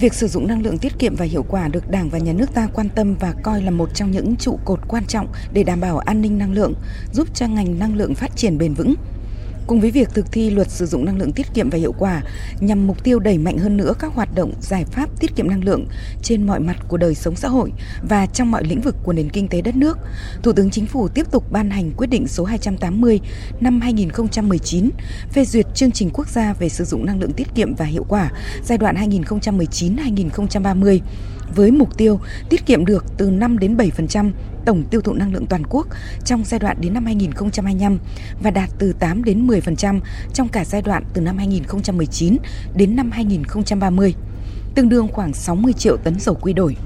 Việc sử dụng năng lượng tiết kiệm và hiệu quả được Đảng và Nhà nước ta quan tâm và coi là một trong những trụ cột quan trọng để đảm bảo an ninh năng lượng, giúp cho ngành năng lượng phát triển bền vững. Cùng với việc thực thi luật sử dụng năng lượng tiết kiệm và hiệu quả nhằm mục tiêu đẩy mạnh hơn nữa các hoạt động giải pháp tiết kiệm năng lượng trên mọi mặt của đời sống xã hội và trong mọi lĩnh vực của nền kinh tế đất nước, Thủ tướng Chính phủ tiếp tục ban hành quyết định số 280 năm 2019 phê duyệt chương trình quốc gia về sử dụng năng lượng tiết kiệm và hiệu quả giai đoạn 2019-2030 với mục tiêu tiết kiệm được từ 5 đến 7% tổng tiêu thụ năng lượng toàn quốc trong giai đoạn đến năm 2025 và đạt từ 8 đến 10% trong cả giai đoạn từ năm 2019 đến năm 2030, tương đương khoảng 60 triệu tấn dầu quy đổi.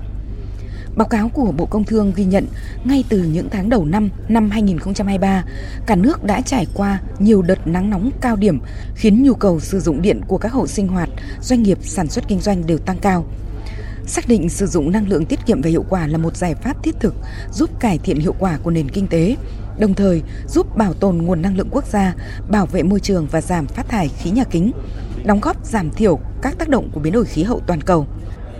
Báo cáo của Bộ Công Thương ghi nhận ngay từ những tháng đầu năm năm 2023, cả nước đã trải qua nhiều đợt nắng nóng cao điểm khiến nhu cầu sử dụng điện của các hộ sinh hoạt, doanh nghiệp sản xuất kinh doanh đều tăng cao. Xác định sử dụng năng lượng tiết kiệm và hiệu quả là một giải pháp thiết thực giúp cải thiện hiệu quả của nền kinh tế, đồng thời giúp bảo tồn nguồn năng lượng quốc gia, bảo vệ môi trường và giảm phát thải khí nhà kính, đóng góp giảm thiểu các tác động của biến đổi khí hậu toàn cầu.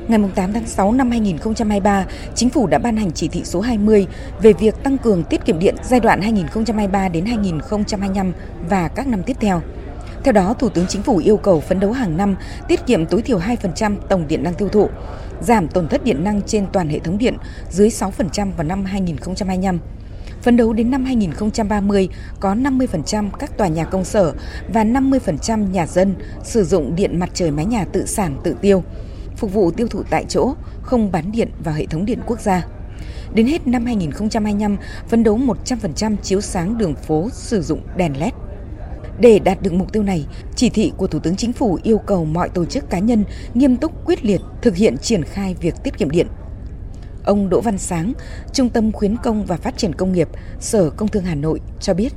Ngày 8 tháng 6 năm 2023, Chính phủ đã ban hành chỉ thị số 20 về việc tăng cường tiết kiệm điện giai đoạn 2023 đến 2025 và các năm tiếp theo. Theo đó, Thủ tướng Chính phủ yêu cầu phấn đấu hàng năm tiết kiệm tối thiểu 2% tổng điện năng tiêu thụ, giảm tổn thất điện năng trên toàn hệ thống điện dưới 6% vào năm 2025. Phấn đấu đến năm 2030 có 50% các tòa nhà công sở và 50% nhà dân sử dụng điện mặt trời mái nhà tự sản tự tiêu, phục vụ tiêu thụ tại chỗ, không bán điện vào hệ thống điện quốc gia. Đến hết năm 2025, phấn đấu 100% chiếu sáng đường phố sử dụng đèn LED. Để đạt được mục tiêu này, chỉ thị của Thủ tướng Chính phủ yêu cầu mọi tổ chức cá nhân nghiêm túc quyết liệt thực hiện triển khai việc tiết kiệm điện. Ông Đỗ Văn Sáng, Trung tâm Khuyến công và Phát triển Công nghiệp, Sở Công Thương Hà Nội cho biết,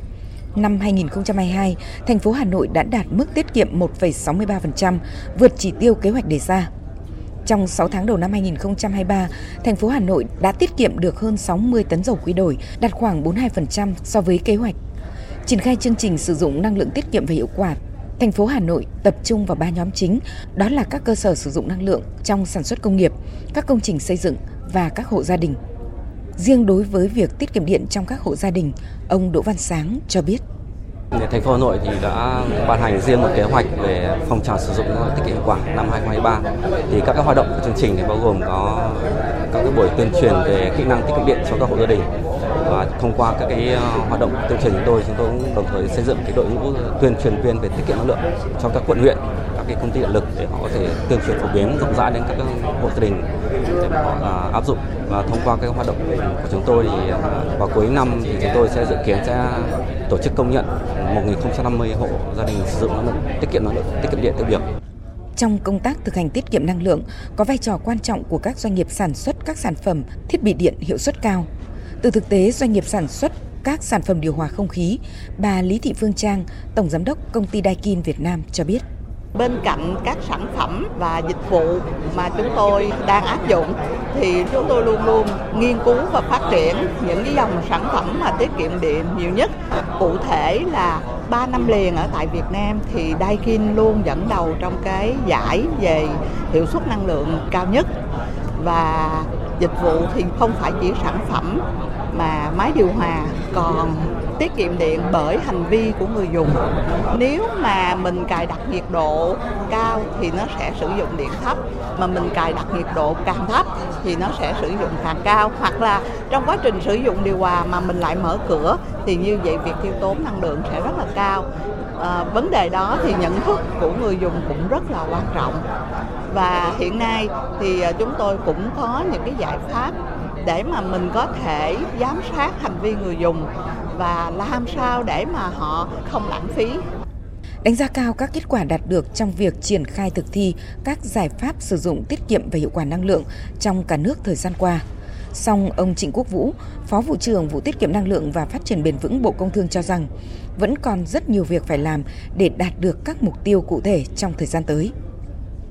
năm 2022, thành phố Hà Nội đã đạt mức tiết kiệm 1,63%, vượt chỉ tiêu kế hoạch đề ra. Trong 6 tháng đầu năm 2023, thành phố Hà Nội đã tiết kiệm được hơn 60 tấn dầu quy đổi, đạt khoảng 42% so với kế hoạch Triển khai chương trình sử dụng năng lượng tiết kiệm và hiệu quả, thành phố Hà Nội tập trung vào ba nhóm chính, đó là các cơ sở sử dụng năng lượng trong sản xuất công nghiệp, các công trình xây dựng và các hộ gia đình. Riêng đối với việc tiết kiệm điện trong các hộ gia đình, ông Đỗ Văn Sáng cho biết. Thành phố Hà Nội thì đã ban hành riêng một kế hoạch về phong trào sử dụng năng lượng tiết kiệm hiệu quả năm 2023. Thì các cái hoạt động của chương trình thì bao gồm có các cái buổi tuyên truyền về kỹ năng tiết kiệm điện cho các hộ gia đình, và thông qua các cái ờ, hoạt động tuyên truyền chúng tôi chúng tôi cũng đồng thời xây dựng cái đội ngũ tuyên truyền viên về tiết kiệm năng lượng cho các quận huyện, các cái công ty điện lực để họ có thể tuyên truyền phổ biến, rộng rãi đến các ờ, hộ gia đình để họ ờ, áp dụng. Và thông qua cái hoạt động của chúng tôi thì vào cuối năm thì chúng tôi sẽ dự kiến sẽ tổ chức công nhận 1.050 hộ gia đình sử dụng năng lượng, tiết kiệm năng lượng, tiết kiệm điện tiêu biểu trong công tác thực hành tiết kiệm năng lượng, có vai trò quan trọng của các doanh nghiệp sản xuất các sản phẩm, thiết bị điện hiệu suất cao từ thực tế doanh nghiệp sản xuất các sản phẩm điều hòa không khí, bà Lý Thị Phương Trang, Tổng Giám đốc Công ty Daikin Việt Nam cho biết. Bên cạnh các sản phẩm và dịch vụ mà chúng tôi đang áp dụng thì chúng tôi luôn luôn nghiên cứu và phát triển những cái dòng sản phẩm mà tiết kiệm điện nhiều nhất. Cụ thể là 3 năm liền ở tại Việt Nam thì Daikin luôn dẫn đầu trong cái giải về hiệu suất năng lượng cao nhất và dịch vụ thì không phải chỉ sản phẩm mà máy điều hòa còn tiết kiệm điện bởi hành vi của người dùng. Nếu mà mình cài đặt nhiệt độ cao thì nó sẽ sử dụng điện thấp mà mình cài đặt nhiệt độ càng thấp thì nó sẽ sử dụng càng cao. Hoặc là trong quá trình sử dụng điều hòa mà mình lại mở cửa thì như vậy việc tiêu tốn năng lượng sẽ rất là cao. À, vấn đề đó thì nhận thức của người dùng cũng rất là quan trọng. Và hiện nay thì ờ, chúng tôi cũng có những cái giải pháp để mà mình có thể giám sát hành vi người dùng và làm sao để mà họ không lãng phí đánh giá cao các kết quả đạt được trong việc triển khai thực thi các giải pháp sử dụng tiết kiệm và hiệu quả năng lượng trong cả nước thời gian qua. Song ông Trịnh Quốc Vũ, Phó vụ trưởng vụ tiết kiệm năng lượng và phát triển bền vững Bộ Công Thương cho rằng vẫn còn rất nhiều việc phải làm để đạt được các mục tiêu cụ thể trong thời gian tới.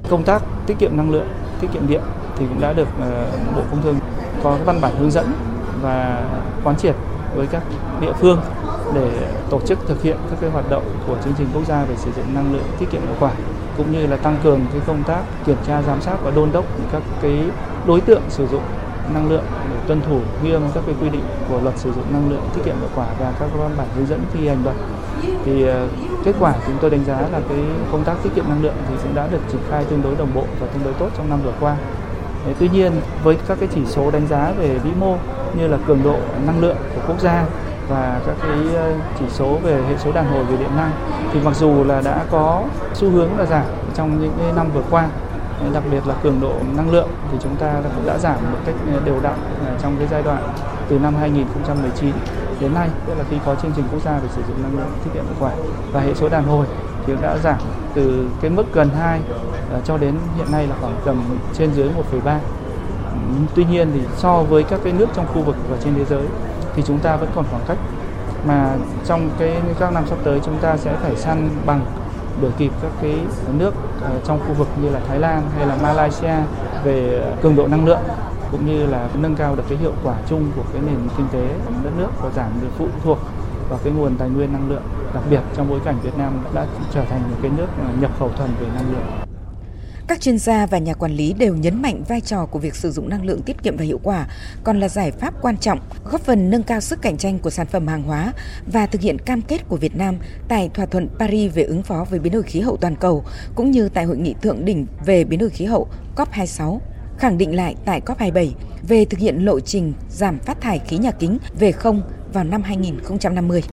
Công tác tiết kiệm năng lượng, tiết kiệm điện thì cũng đã được ờ, Bộ Công Thương có văn bản hướng dẫn và quán triệt với các địa phương để tổ chức thực hiện các cái hoạt động của chương trình quốc gia về sử dụng năng lượng tiết kiệm hiệu quả, cũng như là tăng cường cái công tác kiểm tra, giám sát và đôn đốc các cái đối tượng sử dụng năng lượng để tuân thủ nghiêm các cái quy định của luật sử dụng năng lượng tiết kiệm hiệu quả và các văn bản hướng dẫn thi hành luật thì ờ, kết quả chúng tôi đánh giá là cái công tác tiết kiệm năng lượng thì cũng đã được triển khai tương đối đồng bộ và tương đối tốt trong năm vừa qua. Tuy nhiên, với các cái chỉ số đánh giá về vĩ mô như là cường độ, năng lượng của quốc gia và các cái ờ, chỉ số về hệ số đàn hồi về điện năng, thì mặc dù là đã có xu hướng là giảm trong những cái năm vừa qua ờ, đặc biệt là cường độ năng lượng thì chúng ta cũng đã giảm một cách ờ, đều đặn trong cái giai đoạn từ năm 2019 đến nay. Tức là khi có chương trình quốc gia về sử dụng năng lượng tiết kiệm hiệu quả và hệ số đàn hồi thì đã giảm từ cái mức gần 2 ờ, cho đến hiện nay là khoảng tầm trên dưới 1,3 tuy nhiên thì so với các cái nước trong khu vực và trên thế giới thì chúng ta vẫn còn khoảng cách. Mà trong cái các năm sắp tới chúng ta sẽ phải săn bằng đuổi kịp các cái nước ờ, trong khu vực như là Thái Lan hay là Malaysia về ờ, cường độ năng lượng cũng như là nâng cao được cái hiệu quả chung của cái nền kinh tế đất nước và giảm được phụ thuộc vào cái nguồn tài nguyên năng lượng, đặc biệt trong bối cảnh Việt Nam đã trở thành một cái nước à, nhập khẩu thuần về năng lượng. Các chuyên gia và nhà quản lý đều nhấn mạnh vai trò của việc sử dụng năng lượng tiết kiệm và hiệu quả còn là giải pháp quan trọng, góp phần nâng cao sức cạnh tranh của sản phẩm hàng hóa và thực hiện cam kết của Việt Nam tại thỏa thuận Paris về ứng phó với biến đổi khí hậu toàn cầu, cũng như tại hội nghị thượng đỉnh về biến đổi khí hậu COP26 khẳng định lại tại COP27 về thực hiện lộ trình giảm phát thải khí nhà kính về không vào năm 2050.